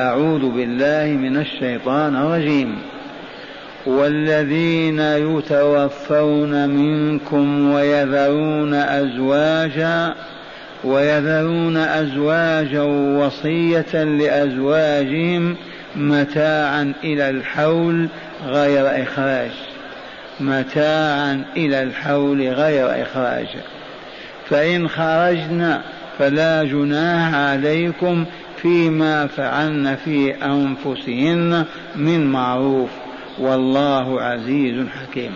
أعوذ بالله من الشيطان الرجيم. والذين يتوفون منكم ويذرون أزواجا ويذرون أزواجا وصية لأزواجهم متاعا إلى الحول غير إخراج. متاعا إلى الحول غير إخراج. فإن خرجنا فلا جناح عليكم فيما فعلن في أنفسهن من معروف والله عزيز حكيم.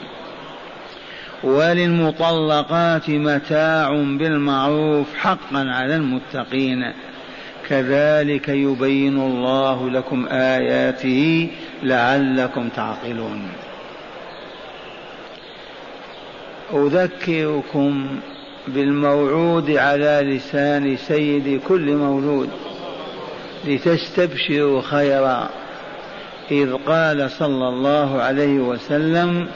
وللمطلقات متاع بالمعروف حقا على المتقين. كذلك يبين الله لكم آياته لعلكم تعقلون. أذكركم بالموعود على لسان سيد كل مولود. لتستبشروا خيرا. إذ قال صلى الله عليه وسلم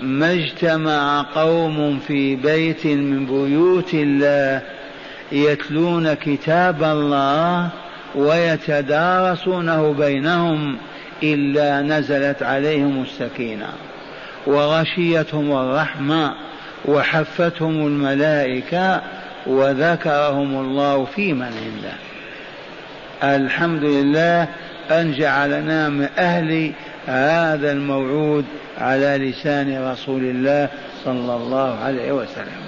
ما اجتمع قوم في بيت من بيوت الله يتلون كتاب الله ويتدارسونه بينهم إلا نزلت عليهم السكينة. وغشيتهم الرحمة وحفتهم الملائكة وذكرهم الله في من عنده. الحمد لله أن جعلنا من أهل هذا الموعود على لسان رسول الله صلى الله عليه وسلم.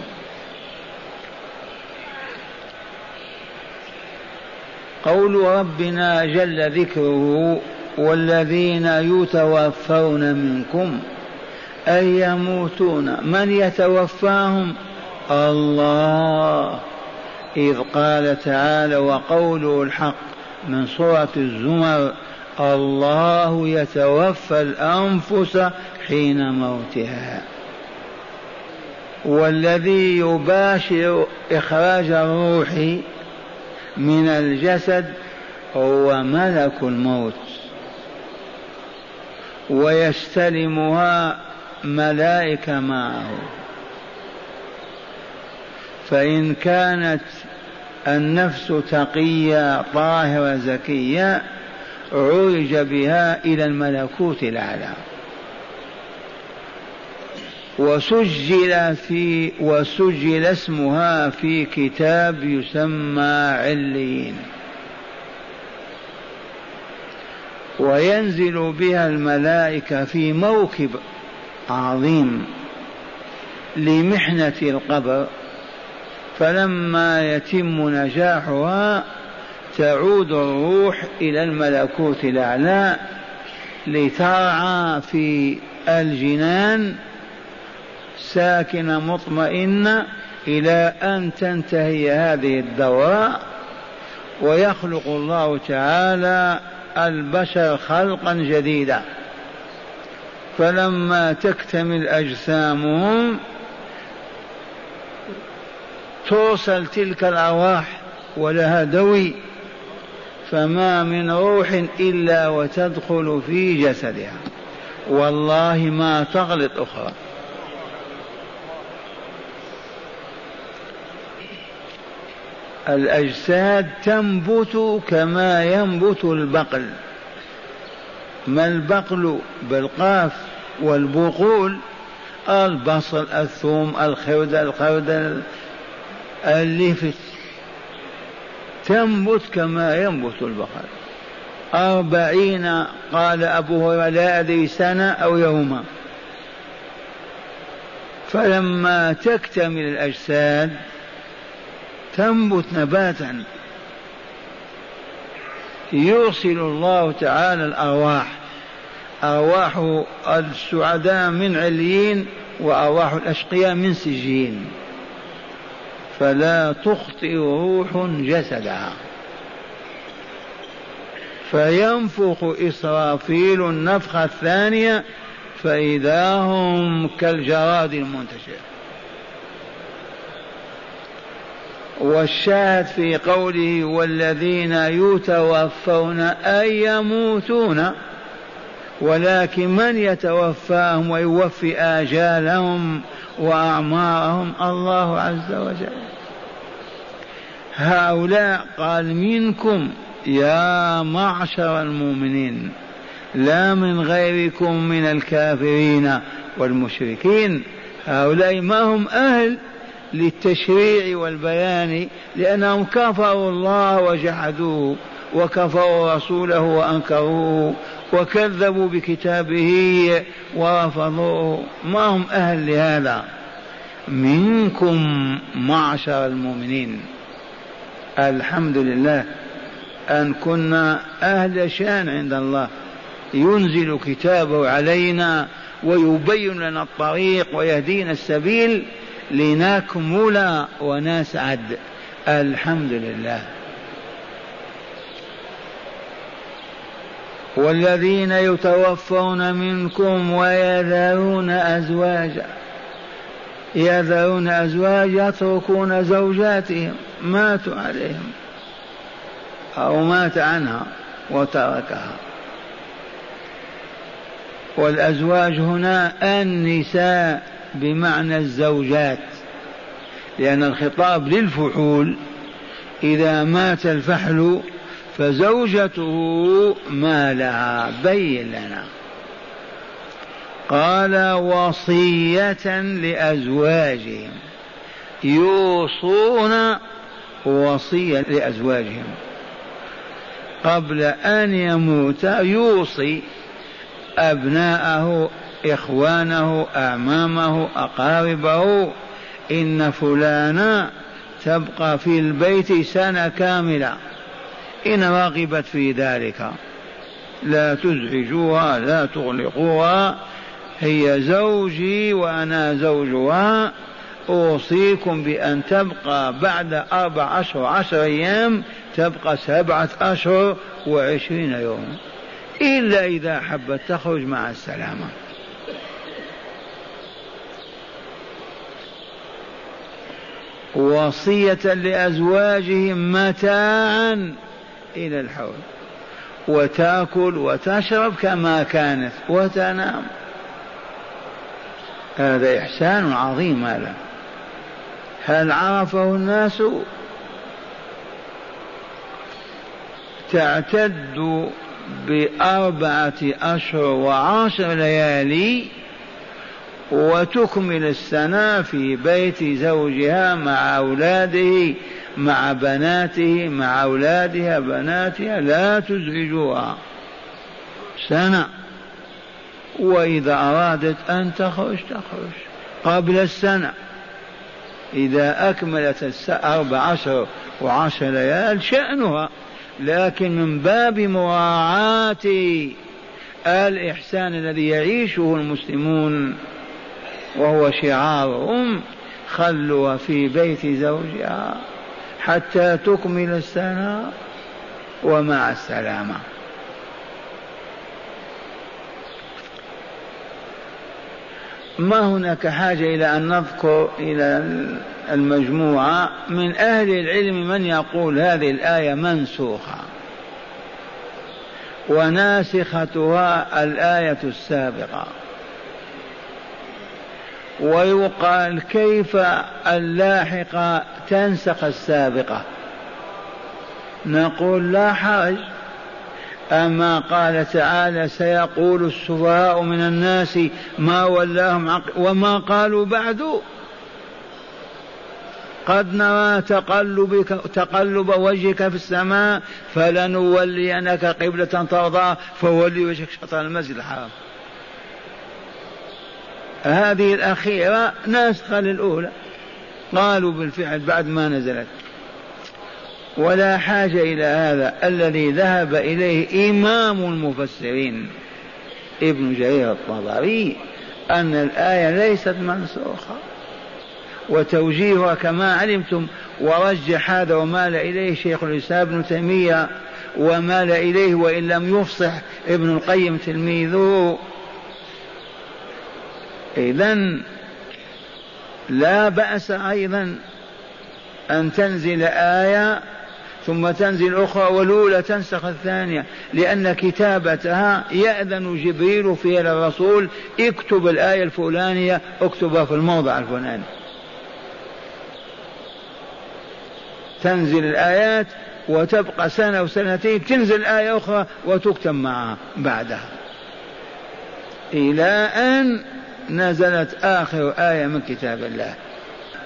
قول ربنا جل ذكره والذين يتوفون منكم أي يموتون من يتوفاهم؟ الله. إذ قال تعالى وقوله الحق من سورة الزمر الله يتوفى الأنفس حين موتها. والذي يباشر إخراج الروح من الجسد هو ملك الموت. ويستلمها ملائكة معه. فإن كانت النفس تقية طاهرة زكية عرج بها إلى الملكوت الأعلى. وسجل في وسجل اسمها في كتاب يسمى عليين. وينزل بها الملائكة في موكب عظيم لمحنة القبر. فلما يتم نجاحها تعود الروح إلى الملكوت الأعلى لترعى في الجنان ساكنة مطمئنة إلى أن تنتهي هذه الدورة ويخلق الله تعالى البشر خلقا جديدا. فلما تكتمل أجسامهم توصل تلك الأرواح ولها دوي فما من روح إلا وتدخل في جسدها. والله ما تغلط أخرى. الأجساد تنبت كما ينبت البقل. ما البقل؟ بالقاف والبقول البصل الثوم الخردل الخردل اللفت تنبت كما ينبت البقر. أربعين قال أبو هريرة لا أدري سنة أو يوما. فلما تكتمل الأجساد تنبت نباتا. يرسل الله تعالى الأرواح. أرواح السعداء من عليين وأرواح الأشقياء من سجين. فلا تخطئ روح جسدها. فينفخ إسرافيل النفخة الثانية فإذا هم كالجراد المنتشر. والشاهد في قوله والذين يتوفون أي يموتون ولكن من يتوفاهم ويوفي آجالهم وأعمارهم الله عز وجل. هؤلاء قال منكم يا معشر المؤمنين لا من غيركم من الكافرين والمشركين. هؤلاء ما هم أهل للتشريع والبيان لأنهم كفروا الله وجحدوه وكفروا رسوله وأنكروه وكذبوا بكتابه ورفضوه. ما هم أهل لهذا؟ منكم معشر المؤمنين. الحمد لله أن كنا أهل شأن عند الله. ينزل كتابه علينا ويبين لنا الطريق ويهدينا السبيل لنكمل ونسعد. الحمد لله. والذين يتوفون منكم ويذرون أزواجا يذرون أزواج يتركون زوجاتهم ماتوا عليهم أو مات عنها وتركها. والأزواج هنا النساء بمعنى الزوجات لأن الخطاب للفحول إذا مات الفحل فزوجته ما لها بين لنا. قال وصية لأزواجهم. يوصون وصية لأزواجهم. قبل أن يموت يوصي أبناءه إخوانه أعمامه أقاربه. إن فلانا تبقى في البيت سنة كاملة. إن رغبت في ذلك. لا تزعجوها لا تغلقوها. هي زوجي وأنا زوجها. أوصيكم بأن تبقى بعد أربع أشهر عشر أيام تبقى سبعة أشهر وعشرين يوم. إلا إذا حبت تخرج مع السلامة. وصية لأزواجهم متاعا. إلى الحول. وتأكل وتشرب كما كانت وتنام. هذا إحسان عظيم هذا. هل عرفه الناس؟ تعتد بأربعة أشهر وعشر ليالي وتكمل السنة في بيت زوجها مع أولاده مع بناته مع أولادها بناتها لا تزعجوها. سنة. وإذا أرادت أن تخرج تخرج. قبل السنة. إذا أكملت أربع عشر وعشر ليال شأنها. لكن من باب مراعاة الإحسان الذي يعيشه المسلمون وهو شعارهم خلوا في بيت زوجها. حتى تكمل السنة ومع السلامة. ما هناك حاجة إلى أن نذكر إلى المجموعة؟ من أهل العلم من يقول هذه الآية منسوخة. وناسختها الآية السابقة. ويقال كيف اللاحقة تنسخ السابقة. نقول لا حرج. أما قال تعالى سيقول السفهاء من الناس ما ولاهم وما قالوا بعد. قد نرى تقلبك تقلب وجهك في السماء فلنولينك قبلة ترضى فولي وجهك شطر المسجد الحرام. هذه الأخيرة ناسخة للأولى. قالوا بالفعل بعد ما نزلت. ولا حاجة إلى هذا الذي ذهب إليه إمام المفسرين. ابن جرير الطبري أن الآية ليست منسوخة. وتوجيهها كما علمتم ورجح هذا ومال إليه شيخ الإسلام ابن تيمية ومال إليه وإن لم يفصح ابن القيم تلميذه. إذا لا بأس أيضا أن تنزل آية ثم تنزل أخرى والأولى تنسخ الثانية لأن كتابتها يأذن جبريل فيها للرسول اكتب الآية الفلانية اكتبها في الموضع الفلاني. تنزل الآيات وتبقى سنة وسنتين تنزل آية أخرى وتكتب معها بعدها. إلى أن نزلت آخر آية من كتاب الله.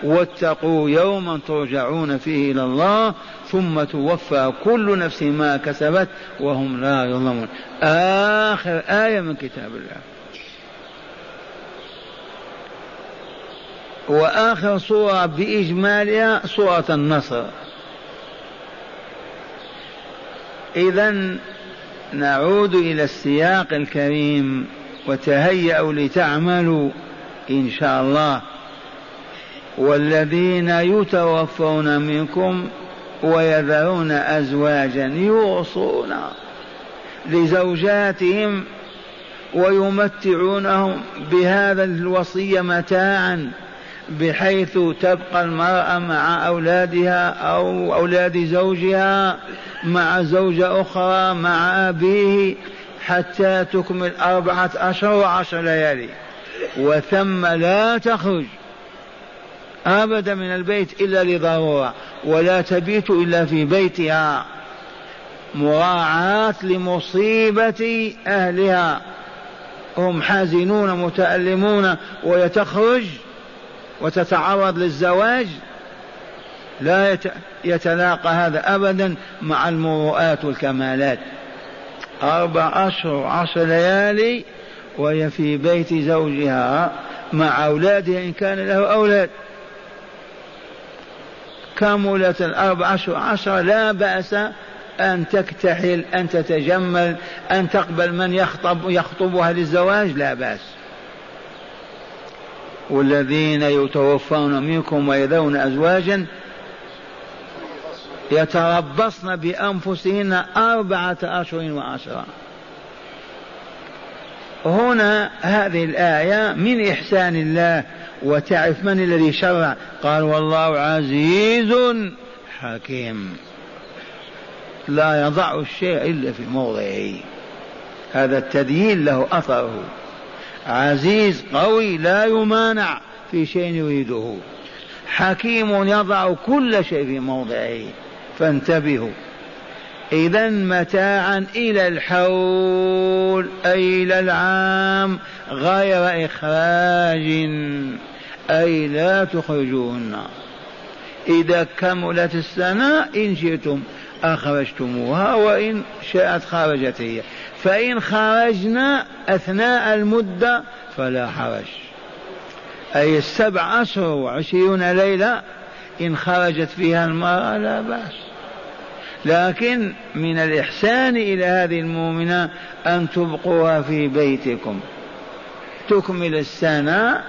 واتقوا يوما ترجعون فيه إلى الله ثم توفى كل نفس ما كسبت وهم لا يظلمون. آخر آية من كتاب الله. وآخر صورة بإجمالها صورة النصر. إذا نعود إلى السياق الكريم. وتهيأوا لتعملوا إن شاء الله. والذين يتوفون منكم ويذرون أزواجا يوصون لزوجاتهم ويمتعونهم بهذا الوصية متاعا بحيث تبقى المرأة مع أولادها أو أولاد زوجها مع زوجة أخرى مع أبيه حتى تكمل أربعة أشهر وعشر ليالي. وثم لا تخرج أبدا من البيت إلا لضرورة ولا تبيت إلا في بيتها. مراعاة لمصيبة أهلها. هم حازنون متألمون ويتخرج وتتعرض للزواج. لا يتلاقى هذا أبدا مع المروءات والكمالات. أربع أشهر وعشر ليالي وهي في بيت زوجها مع أولادها إن كان له أولاد. كملت الأربع أشهر عشر؟ لا بأس أن تكتحل أن تتجمل أن تقبل من يخطب يخطبها للزواج لا بأس. والذين يتوفون منكم ويذرون أزواجا يتربصن بأنفسهن أربعة أشهر وعشرة. هنا هذه الآية من إحسان الله وتعرف من الذي شرع؟ قال والله عزيز حكيم. لا يضع الشيء إلا في موضعه. هذا التدين له أثره. عزيز قوي لا يمانع في شيء يريده. حكيم يضع كل شيء في موضعه. فانتبهوا. إذا متاعا إلى الحول أي إلى العام غير إخراج أي لا تخرجوهن إذا كملت السنة إن شئتم أخرجتموها وإن شاءت خرجت هي. فإن خرجنا أثناء المدة فلا حرج. أي السبع أشهر وعشرون ليلة إن خرجت فيها المرأة لا بأس. لكن من الإحسان إلى هذه المؤمنة أن تبقوها في بيتكم. تكمل السنة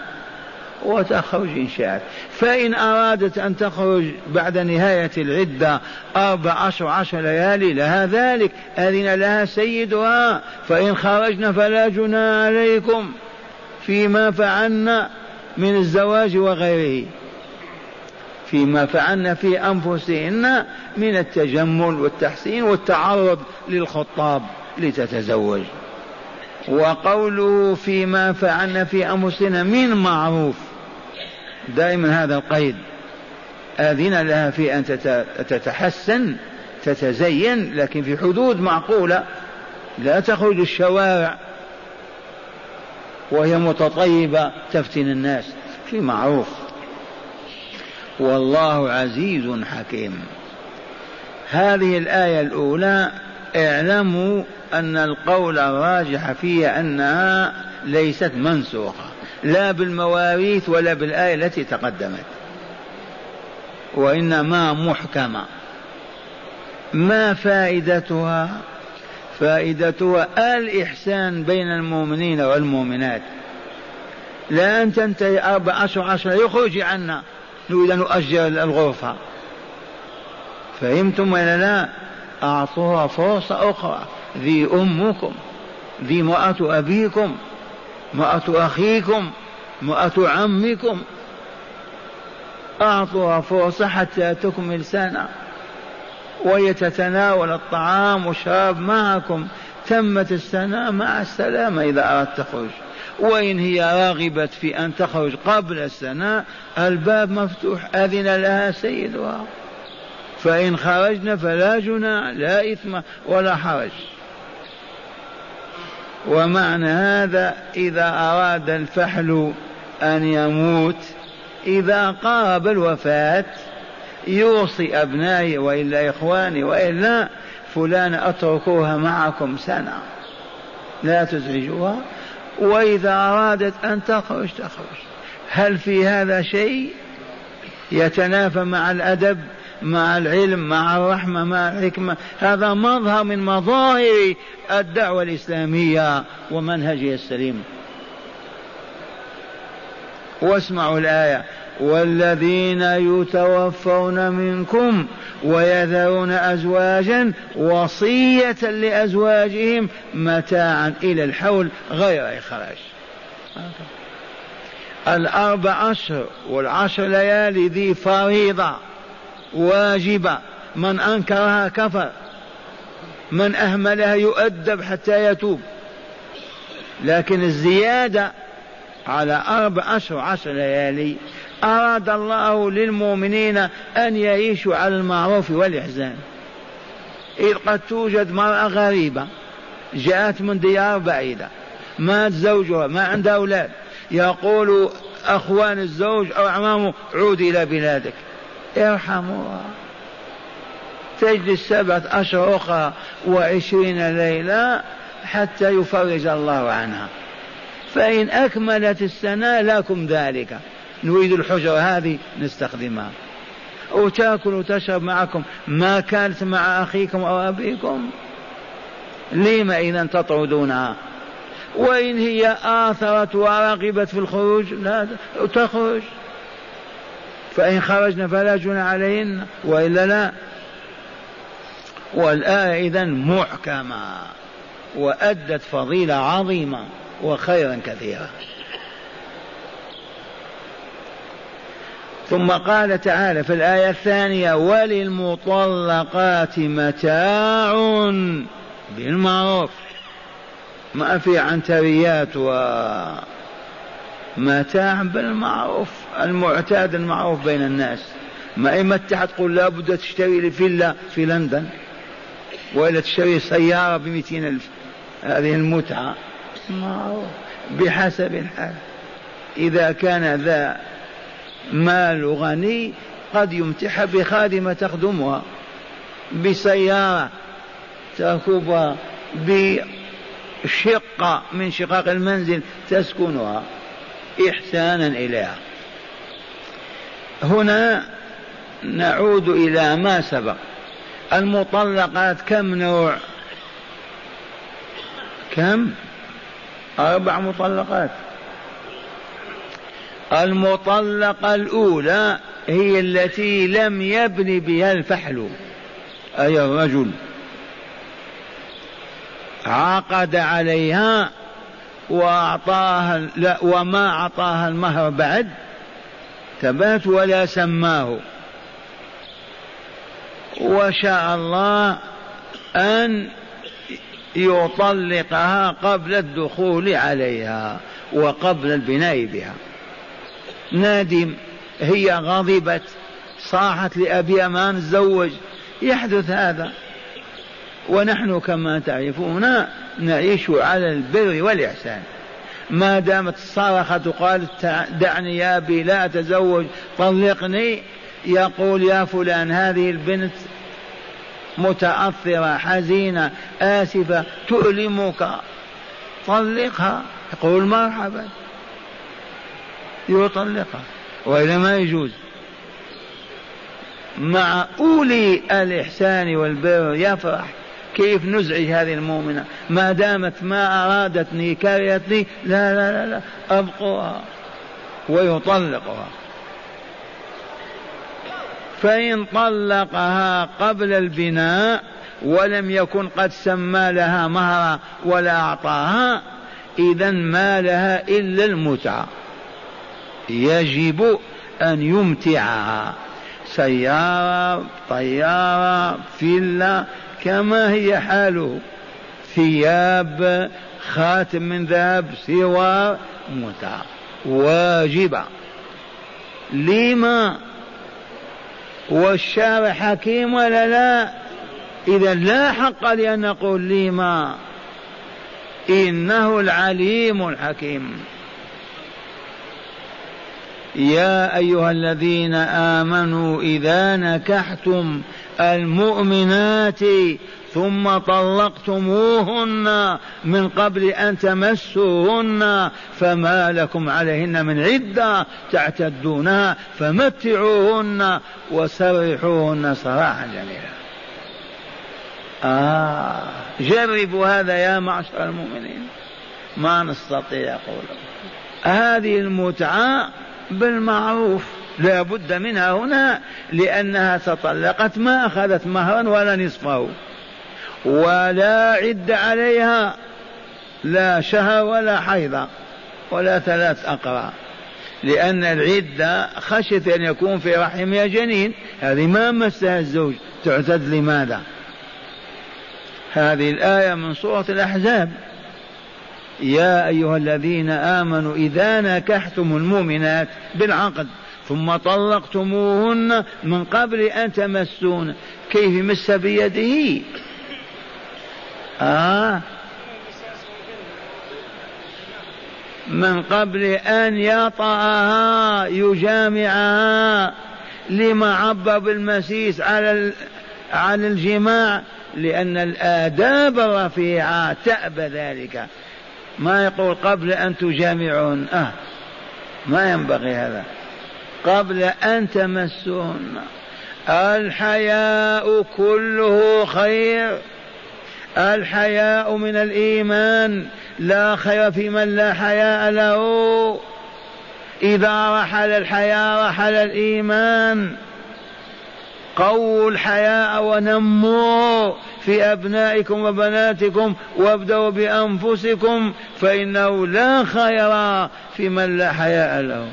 وتخرج إن شاءت. فإن أرادت أن تخرج بعد نهاية العدة أربع أشهر عشر ليالي لها ذلك أذن لها سيدها فإن خرجنا فلا جنى عليكم فيما فعلنا من الزواج وغيره. فيما فعلنا في أنفسهن من التجمل والتحسين والتعرض للخطاب لتتزوج. وقوله فيما فعلنا في أنفسنا من معروف. دائما هذا القيد. أذن لها في أن تتحسن تتزين لكن في حدود معقولة لا تخرج الشوارع. وهي متطيبة تفتن الناس في معروف. والله عزيز حكيم. هذه الآية الأولى اعلموا أن القول الراجح فيها أنها ليست منسوخة لا بالمواريث ولا بالآية التي تقدمت. وإنما محكمة. ما فائدتها؟ فائدتها الإحسان بين المؤمنين والمؤمنات. لا أن تنتهي أربع عشر عشر يخرج عنا. نريد أن نؤجر الغرفة. فهمتم ولا لا؟ أعطوها فرصة أخرى. ذي أمكم ذي امرأة أبيكم امرأة أخيكم امرأة عمكم. أعطوها فرصة حتى تكمل سنة وهي تتناول الطعام والشراب معكم. تمت السنة مع السلامة إذا أردت تخرج. وإن هي راغبت في أن تخرج قبل السنة الباب مفتوح أذن لها سيدها. فإن خرجنا فلا جناح لا إثم ولا حرج. ومعنى هذا إذا أراد الفحل أن يموت إذا قارب الوفاة يوصي أبنائي وإلا إخواني وإلا فلان أتركوها معكم سنة. لا تزعجوها. وإذا أرادت أن تخرج تخرج. هل في هذا شيء؟ يتنافى مع الأدب مع العلم مع الرحمة مع الحكمة. هذا مظهر من مظاهر الدعوة الإسلامية ومنهجها السليم واسمعوا الآية. والذين يتوفون منكم ويذرون أزواجا وصية لأزواجهم متاعا إلى الحول غير إخراج الأربع أشهر والعشر ليالي ذي فريضة واجبة. من أنكرها كفر. من أهملها يؤدب حتى يتوب. لكن الزيادة على أربع أشهر عشر ليالي أراد الله للمؤمنين أن يعيشوا على المعروف والإحسان. إذ قد توجد مرأة غريبة جاءت من ديار بعيدة مات زوجها ما عندها أولاد. يقول أخوان الزوج أو أعمامه عود إلى بلادك. ارحموها. تجلس سبعة أشهر أخرى وعشرين ليلة حتى يفرج الله عنها. فإن أكملت السنة لكم ذلك. نريد الحجرة هذه نستخدمها. وتاكل وتشرب معكم ما كانت مع أخيكم أو أبيكم. لما إذا تطردونها وإن هي آثرت ورغبت في الخروج لا تخرج. فإن خرجنا فلا جنى عليهن وإلا لا. والآية إذا محكمة وأدت فضيلة عظيمة وخيرا كثيرا. ثم قال تعالى في الآية الثانية وللمطلقات متاع بالمعروف. ما في عنتريات ومتاع بالمعروف المعتاد المعروف بين الناس. ما إما تقول لابد تشتري لي فيلا في لندن وإلا تشتري سيارة بمئتين ألف. هذه المتعة. معروف. بحسب الحال. إذا كان ذا مال غني قد يمتح بخادمة تخدمها بسيارة تركبها بشقة من شقق المنزل تسكنها إحسانا إليها. هنا نعود إلى ما سبق. المطلقات كم نوع؟ كم؟ أربع مطلقات. المطلقة الأولى هي التي لم يبن بها الفحل. أي الرجل عقد عليها وأعطاها لا وما أعطاها المهر بعد تبات ولا سماه. وشاء الله أن يطلقها قبل الدخول عليها وقبل البناء بها. نادم هي غضبت صاحت لأبيها ما نتزوج يحدث هذا. ونحن كما تعرفون نعيش على البر والإحسان. ما دامت صرخت وقالت دعني يا أبي لا أتزوج طلقني. يقول يا فلان هذه البنت متأثرة حزينة آسفة تؤلمك. طلقها. يقول مرحبا. يطلقها وإلا ما يجوز. مع أولي الإحسان والبر يفرح كيف نزعج هذه المؤمنة. ما دامت ما أرادتني كرهتني لا لا لا, لا أبقوها ويطلقها. فإن طلقها قبل البناء ولم يكن قد سمى لها مهرا ولا أعطاها إذا ما لها إلا المتعة. يجب أن يمتعها سيارة طيارة فيلا كما هي حاله. ثياب خاتم من ذهب سوار متعة واجبة. لما؟ والشارع حكيم ولا لا؟ إذا لا حق لأن نقول لما. إنه العليم الحكيم. يا أيها الذين آمنوا إذا نكحتم المؤمنات ثم طلقتموهن من قبل أن تمسوهن فما لكم عليهن من عدة تعتدونها فمتعوهن وسرحوهن سراحا جميلا. آه جربوا هذا يا معشر المؤمنين. ما نستطيع قوله. هذه المتعة بالمعروف. لا بد منها هنا لأنها تطلقت ما أخذت مهرا ولا نصفه. ولا عد عليها لا شهر ولا حيضة ولا ثلاث أقرى لأن العدة خشيت أن يكون في رحمها جنين. هذه ما مسها الزوج تعتد لماذا؟ هذه الآية من سورة الأحزاب. يا أيها الذين آمنوا إذا نكحتم المؤمنات بالعقد ثم طلقتموهن من قبل أن تمسون كيف مس بيده؟ آه. من قبل أن يطأها يجامعها. لما عبر بالمسيس على على الجماع؟ لأن الآداب الرفيعة تأبى ذلك. ما يقول قبل أن تجامعون. آه. ما ينبغي هذا. قبل أن تمسون. الحياء كله خير. الحياء من الإيمان. لا خير في من لا حياء له. إذا رحل الحياء رحل الإيمان. قووا الحياء ونموا في أبنائكم وبناتكم وابدأوا بأنفسكم فإنه لا خير في من لا حياء له.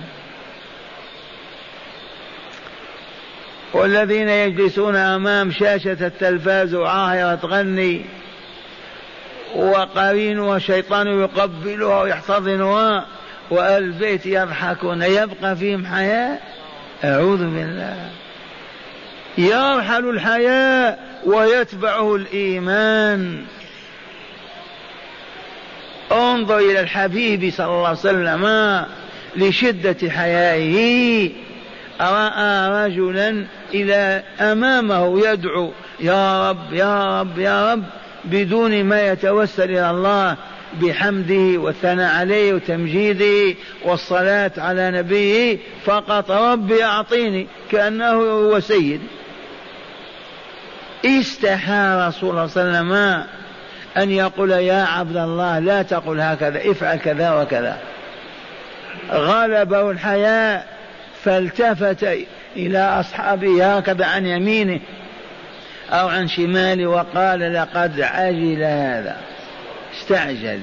والذين يجلسون أمام شاشة التلفاز وعاهرة تغني وقرين وشيطان يقبلها ويحتضنها والبيت يضحكون يبقى فيهم حياة أعوذ بالله. يرحل الحياء ويتبعه الإيمان. انظر إلى الحبيب صلى الله عليه وسلم لشدة حيائه. رأى رجلا إلى أمامه يدعو يا رب يا رب يا رب. بدون ما يتوسل إلى الله بحمده والثناء عليه وتمجيده والصلاة على نبيه فقط ربي أعطيني. كأنه هو سيد استحى رسول الله صلى الله عليه وسلم أن يقول يا عبد الله لا تقل هكذا افعل كذا وكذا. غلبه الحياء فالتفت إلى أصحابه هكذا عن يمينه أو عن شماله وقال لقد عجل هذا. استعجل.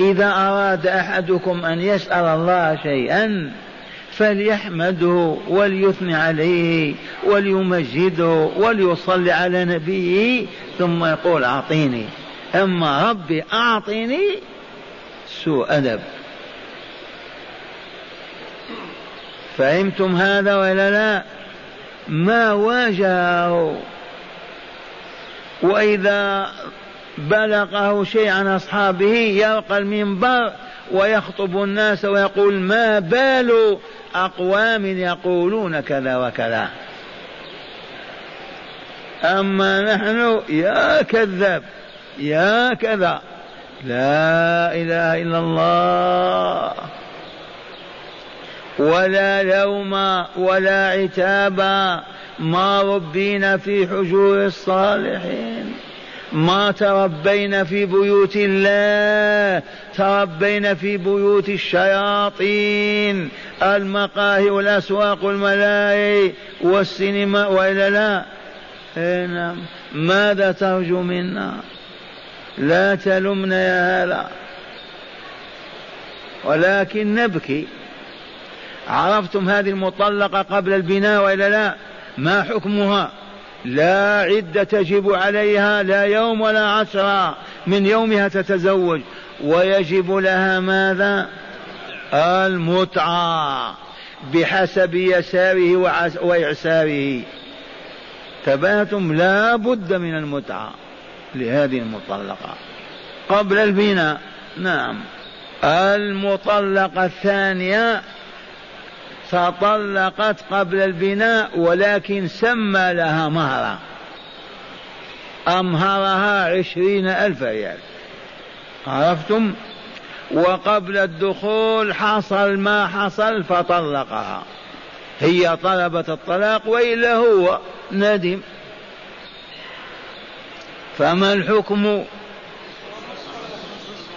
إذا أراد أحدكم أن يسأل الله شيئا فليحمده وليثني عليه وليمجده وليصلي على نبيه ثم يقول أعطيني. أما ربي أعطيني سوء أدب. فهمتم هذا ولا لا؟ ما واجهه. وإذا بلغه شيء عن أصحابه يرقى المنبر ويخطب الناس ويقول ما بال أقوام يقولون كذا وكذا. أما نحن يا كذاب يا كذا لا إله إلا الله. ولا لوم ولا عتابا ما ربينا في حجور الصالحين. ما تربينا في بيوت الله تربينا في بيوت الشياطين المقاهي والأسواق والملاهي والسينما والا لا. إيه نعم. ماذا ترجو منا؟ لا تلمنا يا هذا ولكن نبكي. عرفتم هذه المطلقة قبل البناء وإلا لا؟ ما حكمها؟ لا عدة تجب عليها لا يوم ولا عشرة. من يومها تتزوج. ويجب لها ماذا؟ المتعة. بحسب يساره وإعساره. تباتم لا بد من المتعة لهذه المطلقة. قبل البناء. نعم. المطلقة الثانية تطلقت قبل البناء ولكن سمى لها مهرا. أمهرها عشرين ألف ريال. عرفتم؟ وقبل الدخول حصل ما حصل فطلقها. هي طلبت الطلاق وإلا هو ندم. فما الحكم؟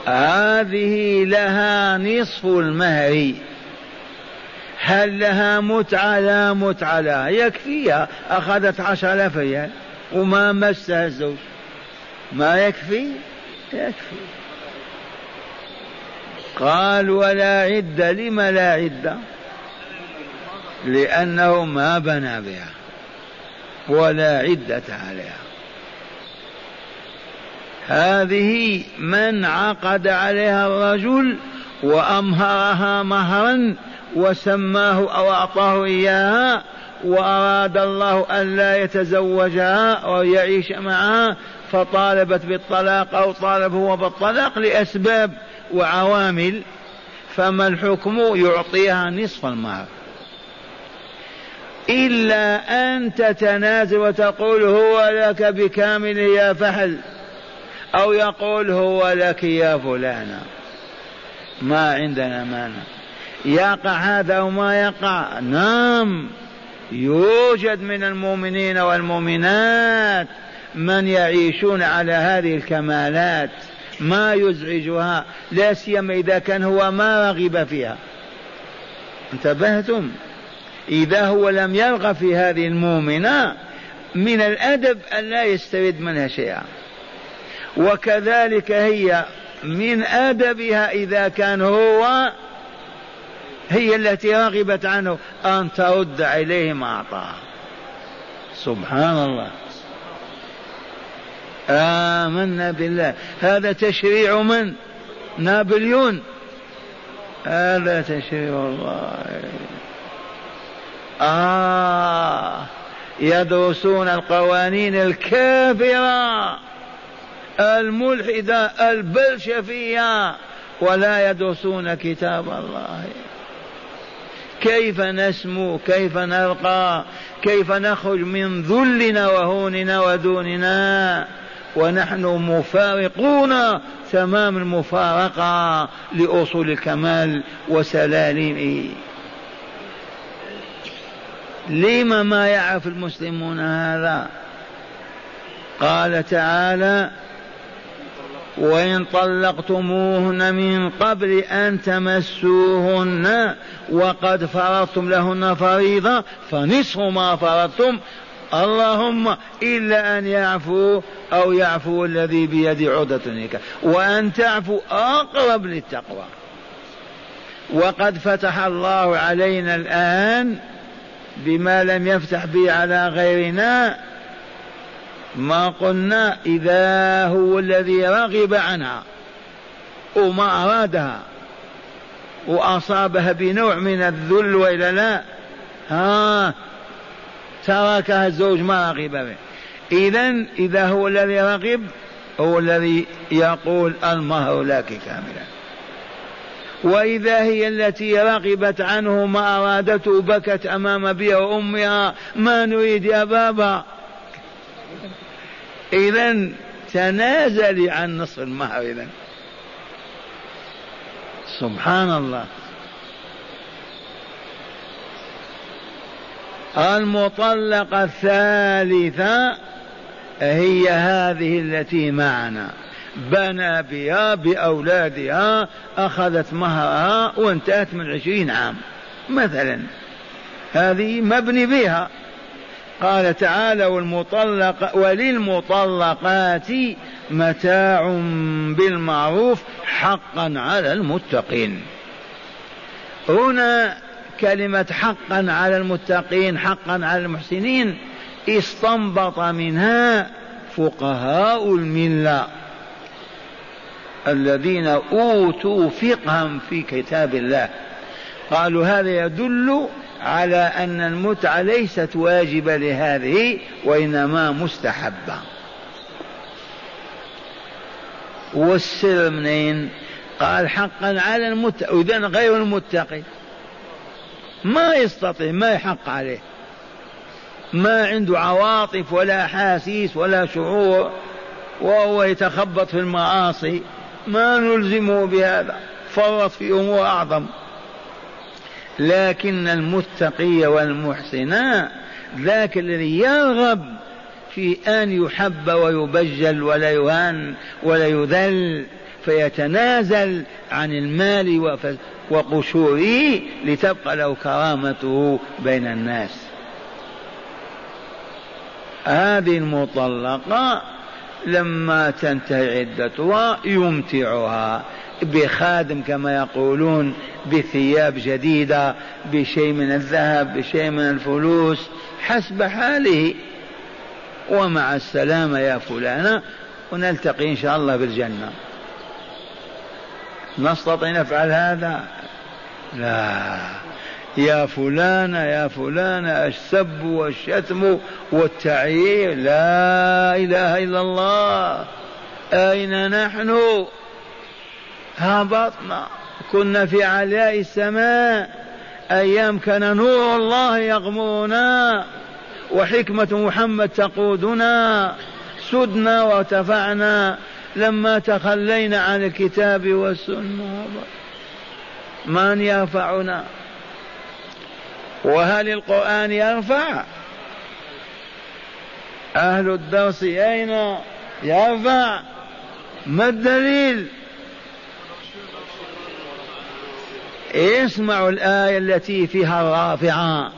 هذه لها نصف المهر هل لها متعة؟ لا متعة لها يكفيها. أخذت عشر آلاف ريال وما مسها الزوج. ما يكفي؟ يكفي. قال ولا عدة. لما لا عدة؟ لأنه ما بنى بها ولا عدة عليها. هذه من عقد عليها الرجل وأمهرها مهرا وسماه أو أعطاه إياها وأراد الله أن لا يتزوجها أو يعيش معها فطالبت بالطلاق أو طالب هو بالطلاق لأسباب وعوامل فما الحكم؟ يعطيها نصف المهر إلا أن تتنازل وتقول هو لك بكامل يا فحل أو يقول هو لك يا فلانة. ما عندنا مانع. يقع هذا أو ما يقع. نعم يوجد من المؤمنين والمؤمنات من يعيشون على هذه الكمالات ما يزعجها لا سيما إذا كان هو ما رغب فيها. انتبهتم؟ إذا هو لم يرغب في هذه المؤمنة من الأدب أن لا يسترد منها شيئا. وكذلك هي من أدبها إذا كان هو هي التي رغبت عنه أن ترد إليه ما أعطاها سبحان الله. آمنا بالله. هذا تشريع من؟ نابليون. هذا تشريع الله. آه. يدرسون القوانين الكافرة. الملحدة البلشفية. ولا يدرسون كتاب الله. كيف نسمو كيف نرقى كيف نخرج من ذلنا وهوننا ودوننا. ونحن مفارقون تمام المفارقة لأصول الكمال وسلالمه لما ما يعرف المسلمون هذا؟ قال تعالى وإن طلقتموهن من قبل أن تمسوهن وقد فرضتم لهن فريضة فنصف ما فرضتم. اللهم إلا أن يعفو أو يعفو الذي بيد عدة النكاح وأن تعفو أقرب للتقوى. وقد فتح الله علينا الآن بما لم يفتح به على غيرنا ما قلنا إذا هو الذي رغب عنها وما أرادها وأصابها بنوع من الذل وإلا لا ها تركها الزوج ما رغب به. إذا إذا هو الذي رغب هو الذي يقول المهر لك كاملا. وإذا هي التي رغبت عنه ما أرادته بكت أمام أبيها وأمها ما نريد يا بابا. إذا تنازلي عن نصف المهر إذا. سبحان الله. المطلقة الثالثة هي هذه التي معنا. بنى بها بأولادها أخذت مهرها وانتهت من عشرين عام. مثلا هذه مبني بها. قال تعالى والمطلق وللمطلقات متاع بالمعروف حقا على المتقين. هنا كلمة حقا على المتقين حقا على المحسنين استنبط منها فقهاء الملة الذين أوتوا فقها في كتاب الله. قالوا هذا يدل على أن المتعة ليست واجبة لهذه وإنما مستحبة. والسر منين؟ قال حقا على المتقي إذن غير المتقي. ما يستطيع ما يحق عليه. ما عنده عواطف ولا أحاسيس ولا شعور وهو يتخبط في المعاصي. ما نلزمه بهذا. فرط في أمور أعظم. لكن المتقي والمحسن ذاك الذي يرغب في أن يحب ويبجل ولا يهان ولا يذل فيتنازل عن المال وقشوره لتبقى له كرامته بين الناس. هذه المطلقة لما تنتهي عدتها يمتعها. بخادم كما يقولون بثياب جديدة بشيء من الذهب بشيء من الفلوس. حسب حاله. ومع السلامة يا فلانة ونلتقي إن شاء الله بالجنة. نستطيع نفعل هذا؟ لا. يا فلان يا فلان السب والشتم والتعيير. لا إله إلا الله. أين نحن؟ هبطنا كنا في علاء السماء. أيام كان نور الله يغمرنا وحكمة محمد تقودنا. سدنا وارتفعنا. لما تخلينا عن الكتاب والسنة. من يرفعنا؟ وهل القرآن يرفع؟ أهل الدرس أين؟ يرفع. ما الدليل؟ اسمعوا الآية التي فيها الرافعة.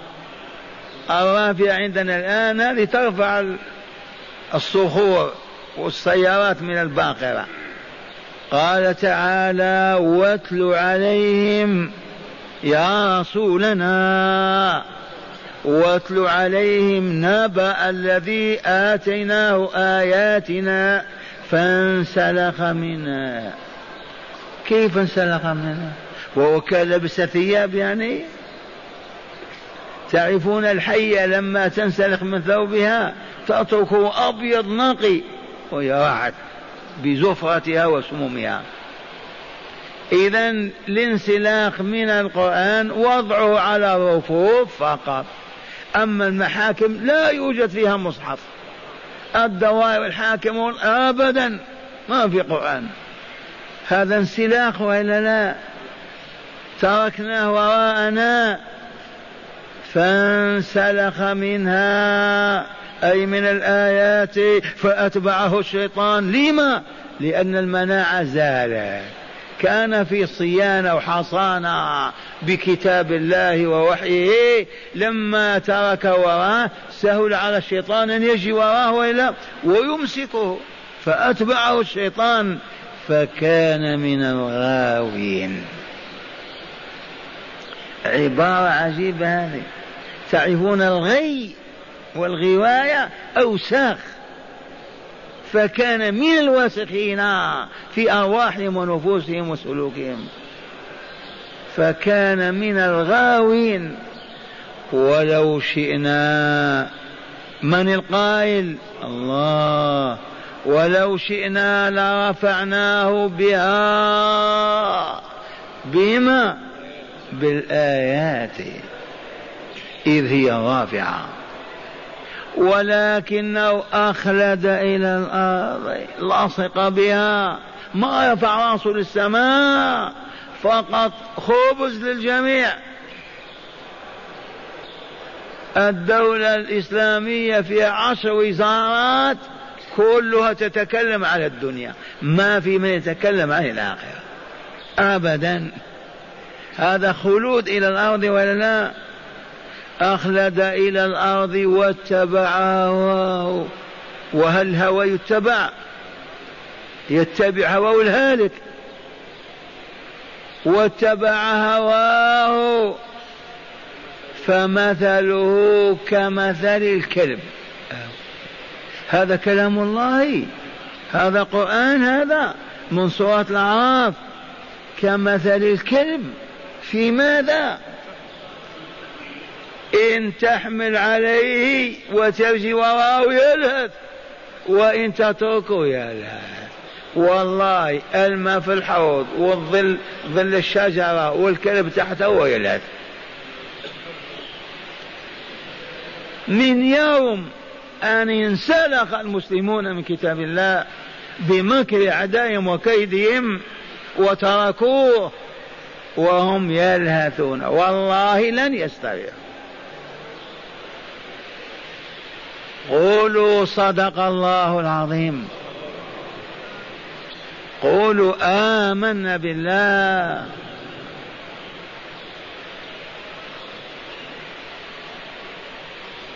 الرافعة عندنا الآن لترفع الصخور والسيارات من الباقرة. قال تعالى واتل عليهم يا رسولنا. واتل عليهم نبأ الذي آتيناه آياتنا فانسلخ منها. كيف انسلخ منها؟ وهو كان لبس ثياب يعني. تعرفون الحية لما تنسلخ من ثوبها تتركه أبيض نقي وهي بزفرتها وسمومها. إذا الانسلاخ من القرآن وضعه على الرفوف فقط. أما المحاكم لا يوجد فيها مصحف. الدوائر الحاكمون أبدا ما في قرآن. هذا انسلاخ وإلا لا؟ تركناه وراءنا فانسلخ منها أي من الآيات فأتبعه الشيطان. لما؟ لأن المناعة زالت. كان في صيانة وحصانة بكتاب الله ووحيه لما ترك وراه سهل على الشيطان أن يجي وراه وإلا ويمسكه. فأتبعه الشيطان فكان من الغاوين. عبارة عجيبة هذه. تعرفون الغي والغواية أوساخ. فكان من الواسخين في أرواحهم ونفوسهم وسلوكهم. فكان من الغاوين. ولو شئنا من القائل الله ولو شئنا لرفعناه بها بما بالآيات إذ هي رافعة. ولكنه أخلد إلى الأرض لصق بها. ما رفع رأسه للسماء فقط خبز للجميع. الدولة الإسلامية فيها عشر وزارات كلها تتكلم على الدنيا. ما في من يتكلم عن الآخرة. أبدا. هذا خلود إلى الأرض ولا لا؟ أخلد إلى الأرض واتبع هواه. وهل الهوى يتبع؟ يتبع هواه الهالك. واتبع هواه. فمثله كمثل الكلب. هذا كلام الله. هذا قرآن هذا من سورة الأعراف. كمثل الكلب. في ماذا؟ إن تحمل عليه وتمشي وراءه يلهث وإن تتركه يلهث. والله الماء في الحوض والظل ظل الشجرة والكلب تحته يلهث من يوم أن انسلخ المسلمون من كتاب الله بمكر أعدائهم وكيدهم وتركوه وهم يلهثون. والله لن يستريحوا. قولوا صدق الله العظيم. قولوا آمنا بالله.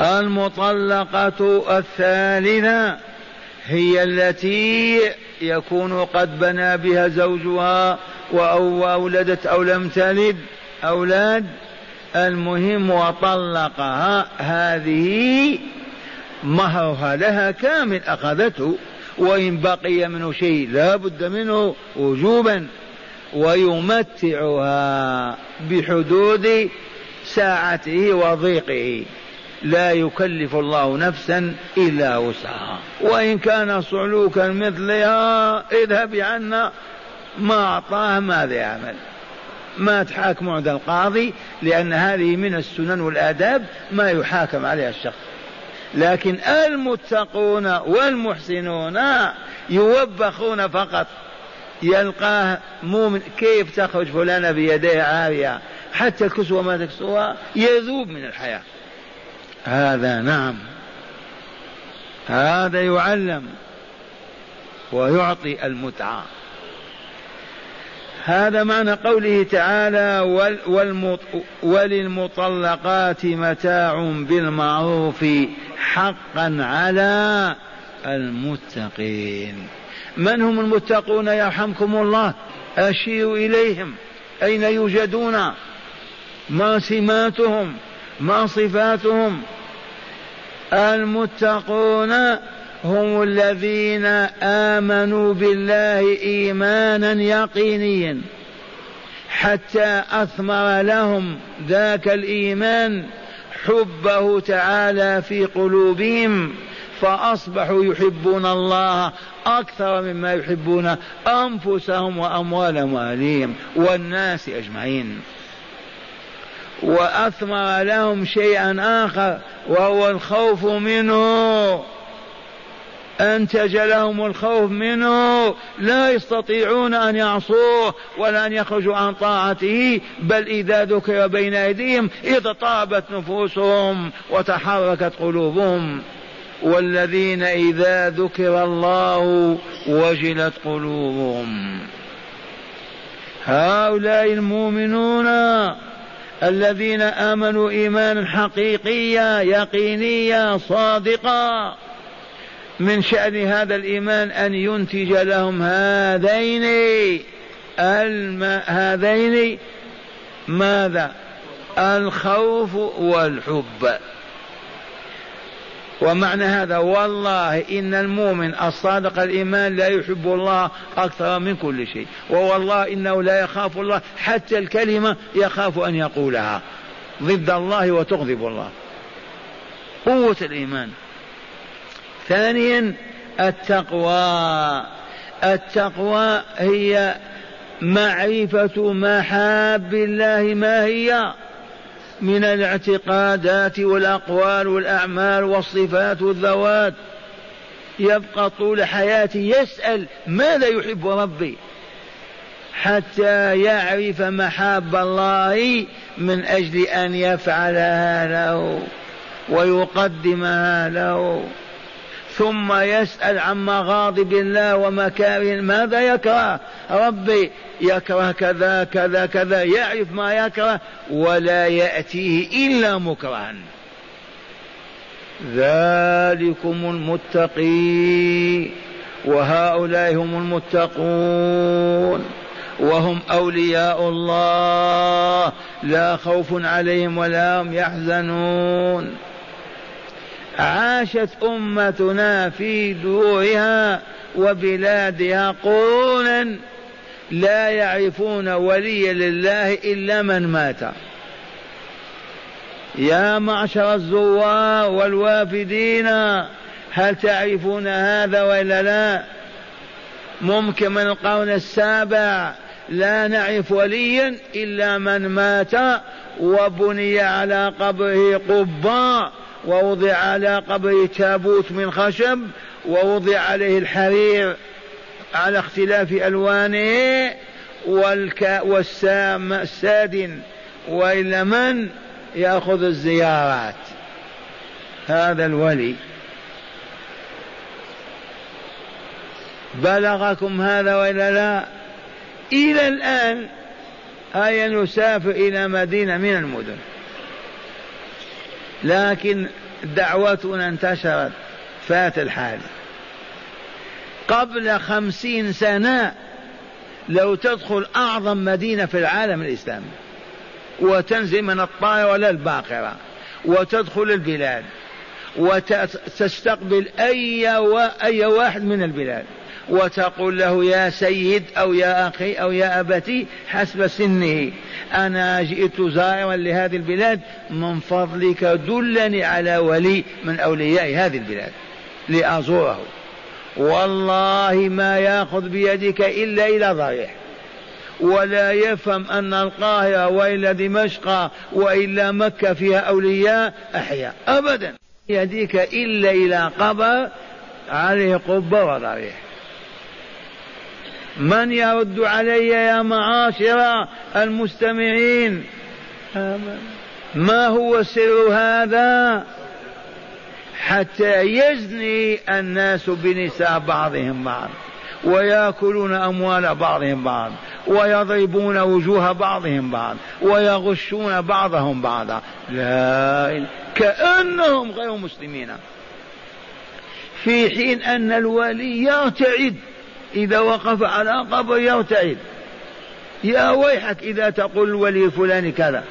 المطلقة الثالثة هي التي يكون قد بنى بها زوجها أو أولدت أو لم تلد. أولاد المهم وطلقها هذه مهرها لها كامل أخذته. وإن بقي منه شيء لا بد منه وجوبا. ويمتعها بحدود ساعته وضيقه. لا يكلف الله نفسا إلا وسعها. وإن كان صعلوكا مثلها اذهب عنا ما أعطاه ماذا يعمل؟ ما تحاكم عند القاضي لأن هذه من السنن والآداب ما يحاكم عليها الشخص. لكن المتقون والمحسنون يوبخون فقط. يلقاه مؤمن كيف تخرج فلانة بيديه عارية؟ حتى الكسوة ما تكسوها يذوب من الحياة. هذا نعم. هذا يعلم ويعطي المتعة. هذا معنى قوله تعالى وللمطلقات متاع بالمعروف حقا على المتقين. من هم المتقون يرحمكم الله؟ أشيروا إليهم. أين يوجدون؟ ما سماتهم؟ ما صفاتهم؟ المتقون هم الذين آمنوا بالله إيمانا يقينيا. حتى أثمر لهم ذاك الإيمان حبه تعالى في قلوبهم فأصبحوا يحبون الله أكثر مما يحبون أنفسهم وأموالهم وأهليهم والناس أجمعين. وأثمر لهم شيئا آخر وهو الخوف منه. أنتج لهم الخوف منه. لا يستطيعون أن يعصوه ولا أن يخرجوا عن طاعته بل إذا ذكر بين أيديهم اضطربت نفوسهم وتحركت قلوبهم. والذين إذا ذكر الله وجلت قلوبهم. هؤلاء المؤمنون الذين آمنوا إيمانا حقيقيا يقينيا صادقا. من شأن هذا الإيمان أن ينتج لهم هذين الم... هذين ماذا؟ الخوف والحب. ومعنى هذا والله إن المؤمن الصادق الإيمان لا يحب الله أكثر من كل شيء ووالله إنه لا يخاف الله حتى الكلمة يخاف أن يقولها. ضد الله وتغضب الله. قوة الإيمان. ثانيا التقوى. التقوى هي معرفة محاب الله ما هي. من الاعتقادات والأقوال والأعمال والصفات والذوات. يبقى طول حياته يسأل ماذا يحب ربي حتى يعرف محاب الله من أجل أن يفعلها له ويقدمها له ثم يسأل عن مغاضب الله ومكاره ماذا يكره؟ ربي يكره كذا كذا كذا يعرف ما يكره ولا يأتيه إلا مكرها. ذلكم المتقي وهؤلاء هم المتقون وهم أولياء الله. لا خوف عليهم ولا هم يحزنون. عاشت أمتنا في دورها وبلادها قرونا لا يعرفون وليا لله إلا من مات. يا معشر الزوار والوافدين هل تعرفون هذا ولا لا؟ ممكن من القرن السابع لا نعرف وليا إلا من مات وبني على قبره قبا ووضع على قبره تابوت من خشب ووضع عليه الحرير على اختلاف ألوانه والكا والسام السادن وإلا من يأخذ الزيارات. هذا الولي. بلغكم هذا وإلا لا؟ إلى الآن هيا نسافر إلى مدينة من المدن؟ لكن دعوتنا انتشرت فات الحال. قبل خمسين سنة لو تدخل أعظم مدينة في العالم الإسلامي وتنزل من الطائرة ولا الباقرة وتدخل البلاد وتستقبل أي, أي واحد من البلاد. وتقول له يا سيد أو يا أخي أو يا أبتي حسب سنه. أنا جئت زائرا لهذه البلاد من فضلك دلني على ولي من أولياء هذه البلاد لأزوره. والله ما يأخذ بيدك إلا إلى ضريح. ولا يفهم أن القاهرة والا دمشق والا مكة فيها أولياء أحياء ابدا. يديك إلا إلى قبر عليه قبة وضريح. من يرد علي يا معاشر المستمعين؟ ما هو سر هذا؟ حتى يزني الناس بنساء بعضهم بعض ويأكلون أموال بعضهم بعض ويضربون وجوه بعضهم بعض ويغشون بعضهم بعضا. لا كأنهم غير مسلمين. في حين أن الولي يرتعد. إذا وقف على قبر يرتعد. يا ويحك إذا تقول الولي الفلاني كذا.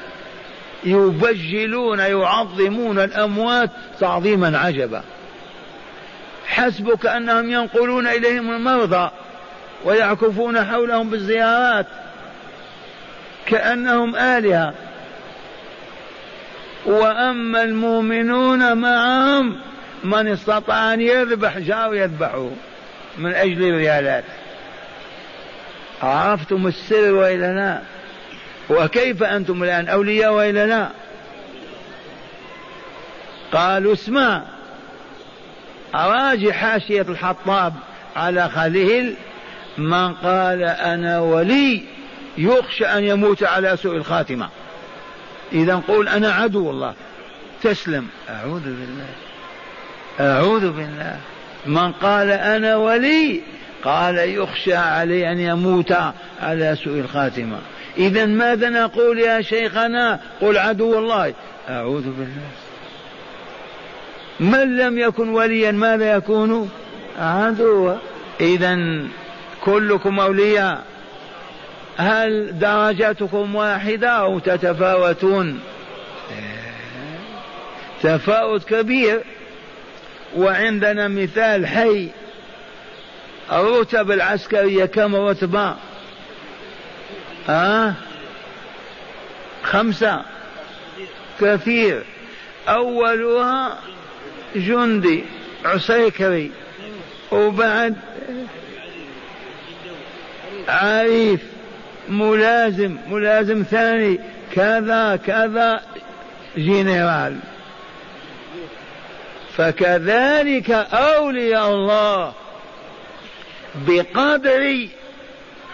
يبجلون يعظمون الأموات تعظيما عجبا. حسبك أنهم ينقلون إليهم المرضى ويعكفون حولهم بالزيارات. كأنهم آلهة. وأما المؤمنون معهم من استطاع أن يذبح جاء يذبحه من أجل الريالات. عرفتم السر وإلا لا؟ وكيف أنتم الآن أولياء وإلا لا؟ قالوا اسمع أراجع حاشية الحطاب على خليل من قال أنا ولي يخشى أن يموت على سوء الخاتمة. إذا قول أنا عدو الله تسلم. أعوذ بالله. أعوذ بالله. من قال أنا ولي قال يخشى علي أن يموت على سوء الخاتمة. إذا ماذا نقول يا شيخنا؟ قل عدو الله. أعوذ بالله. من لم يكن وليا ماذا يكون؟ عدوا إذا كلكم أولياء. هل درجاتكم واحدة أو تتفاوتون؟ تفاوت كبير. وعندنا مثال حي الرتب العسكرية كم رتبة؟ ها؟ خمسة. كثير. أولها جندي عسيكري وبعد عريف ملازم ملازم ثاني كذا كذا جنرال. فكذلك أولياء الله بقدر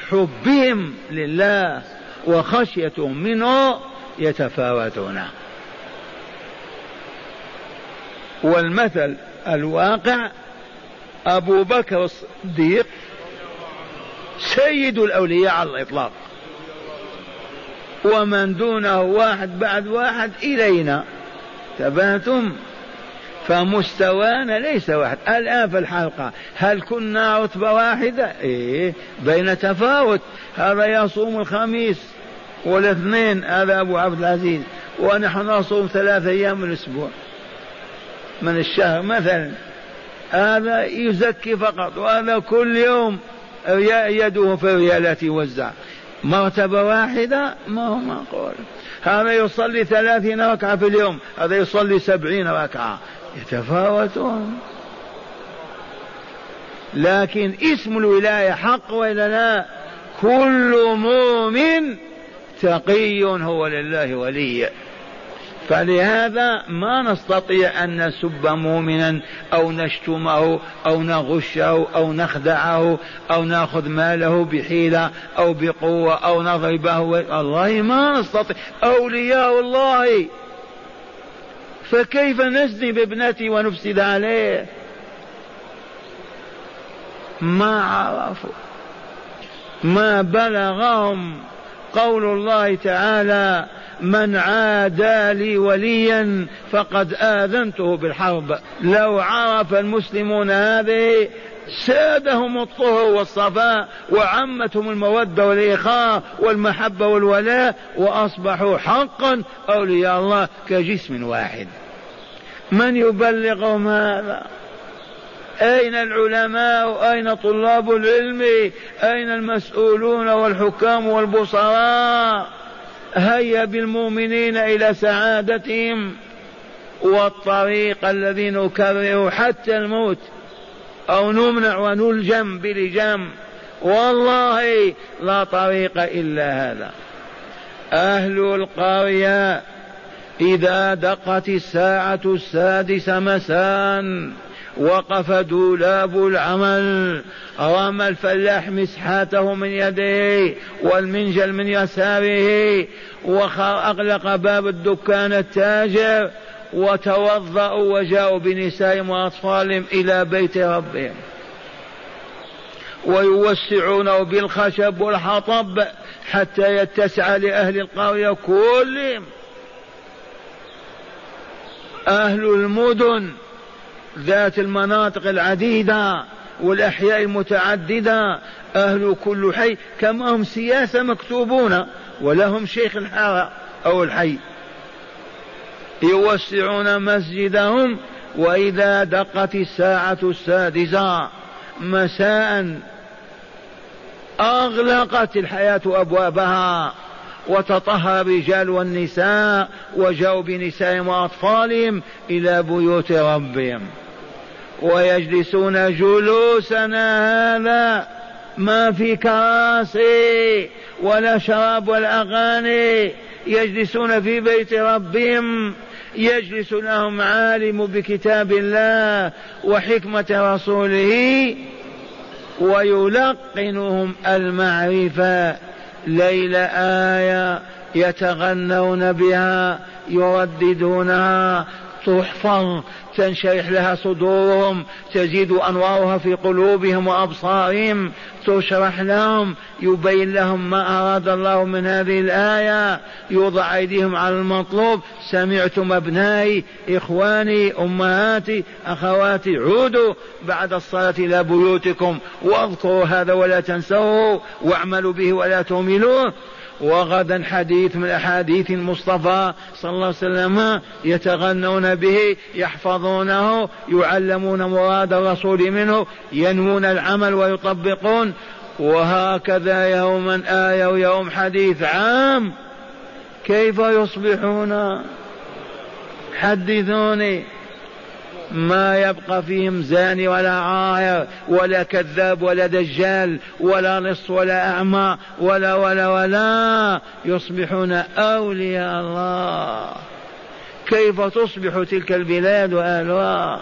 حبهم لله وخشيتهم منه يتفاوتون. والمثل الواقع أبو بكر الصديق سيد الأولياء على الإطلاق. ومن دونه واحد بعد واحد إلينا. تباتم. فمستوانا ليس واحد. الآن في الحلقة هل كنا رتبة واحدة؟ إيه. بين تفاوت. هذا يصوم الخميس والاثنين هذا أبو عبد العزيز. ونحن نصوم ثلاثة أيام من الأسبوع. من الشهر مثلا. هذا يزكي فقط وهذا كل يوم يده في الريالات يوزع مرتبة واحدة؟ ما هو معقول. هذا يصلي ثلاثين ركعة في اليوم هذا يصلي سبعين ركعة. يتفاوتون لكن اسم الولاية حق وإلا لا؟ كل مؤمن تقي هو لله ولي. فلهذا ما نستطيع أن نسب مؤمنا أو نشتمه أو نغشه أو نخدعه أو نأخذ ماله بحيلة أو بقوة أو نضربه. والله ما نستطيع. أولياء الله فكيف نزني بابنتي ونفسد عليه؟ ما عرفوا. ما بلغهم قول الله تعالى من عادى لي وليا فقد آذنته بالحرب لو عرف المسلمون هذه سادهم الطهر والصفاء وعمتهم المودة والإخاء والمحبة والولاء وأصبحوا حقا أولياء الله كجسم واحد. من يبلغهم هذا؟ أين العلماء؟ أين طلاب العلم؟ أين المسؤولون والحكام والبصراء؟ هيا بالمؤمنين إلى سعادتهم والطريق الذي نكرره حتى الموت. أو نمنع ونلجم بلجام والله لا طريق إلا هذا. أهل القرية إذا دقت الساعة السادسة مساء وقف دولاب العمل رمى الفلاح مسحاته من يديه والمنجل من يساره وأغلق باب الدكان التاجر وتوضأوا وجاءوا بنسائهم وأطفالهم إلى بيت ربهم. ويوسعونه بالخشب والحطب حتى يتسع لأهل القرية كلهم. أهل المدن ذات المناطق العديدة والأحياء المتعددة أهل كل حي كما هم سياسة مكتوبون ولهم شيخ الحارة أو الحي. يوسعون مسجدهم وإذا دقت الساعة السادسة مساء أغلقت الحياة أبوابها وتطهر الرجال والنساء وجاءوا بنسائهم وأطفالهم إلى بيوت ربهم ويجلسون جلوسنا هذا ما في كراسي ولا شراب ولا أغاني يجلسون في بيت ربهم يجلس لهم عالم بكتاب الله وحكمة رسوله ويلقنهم المعرفة. ليل آية يتغنون بها يرددونها تحفظ تنشرح لها صدورهم تزيد انوارها في قلوبهم وأبصارهم تشرح لهم يبين لهم ما أراد الله من هذه الآية يوضع أيديهم على المطلوب سمعتم أبنائي إخواني أمهاتي أخواتي عودوا بعد الصلاة إلى بيوتكم واذكروا هذا ولا تنسوه واعملوا به ولا تهملوه. وغدا حديث من أحاديث المصطفى صلى الله عليه وسلم يتغنون به يحفظونه يعلمون مراد الرسول منه ينمون العمل ويطبقون. وهكذا يوما آية ويوم حديث عام. كيف يصبحون؟ حدثوني. ما يبقى فيهم زاني ولا عاهر ولا كذاب ولا دجال ولا لص ولا أعمى ولا ولا ولا يصبحون أولياء الله. كيف تصبح تلك البلاد وأهلها؟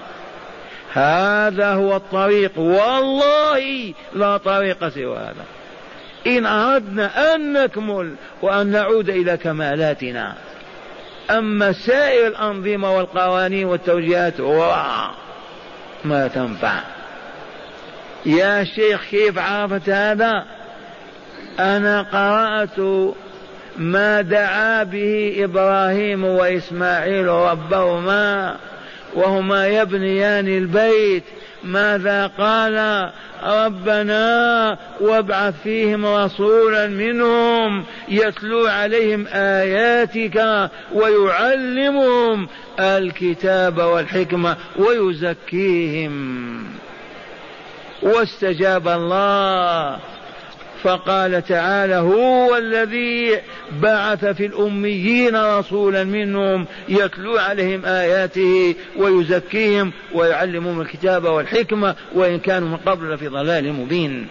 هذا هو الطريق. والله لا طريق سوى هذا. إن أردنا أن نكمل وأن نعود إلى كمالاتنا. أما سائر الأنظمة والقوانين والتوجيهات ما تنفع. يا شيخ كيف عرفت هذا؟ أنا قرأت ما دعا به إبراهيم وإسماعيل ربهما وهما يبنيان البيت ماذا قال ربنا وابعث فيهم رسولا منهم يتلو عليهم آياتك ويعلمهم الكتاب والحكمة ويزكيهم. واستجاب الله. فقال تعالى هو الذي بعث في الأميين رسولا منهم يتلو عليهم آياته ويزكيهم ويعلمهم الكتاب والحكمة وإن كانوا من قبل لفي ضلال مبين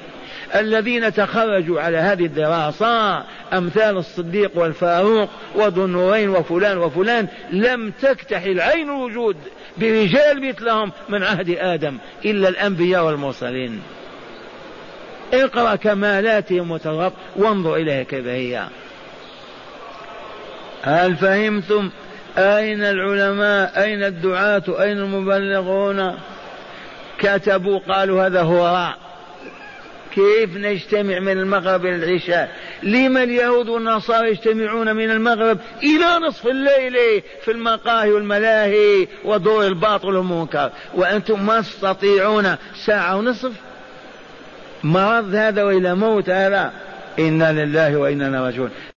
الذين تخرجوا على هذه الدراسة أمثال الصديق والفاروق وذو النورين وفلان وفلان لم تكتحل عين الوجود برجال مثلهم من عهد آدم إلا الأنبياء والمرسلين. اقرأ كمالاتهم وترغب وانظر إليها كيف هي. هل فهمتم أين العلماء أين الدعاة أين المبلغون؟ كتبوا قالوا هذا هو راء. كيف نجتمع من المغرب إلى العشاء؟ لما اليهود والنصارى يجتمعون من المغرب إلى نصف الليل في المقاهي والملاهي ودور الباطل والمنكر وأنتم ما تستطيعون ساعة ونصف مرض هذا وإلى موت هذا. إنا لله وإنا راجعون.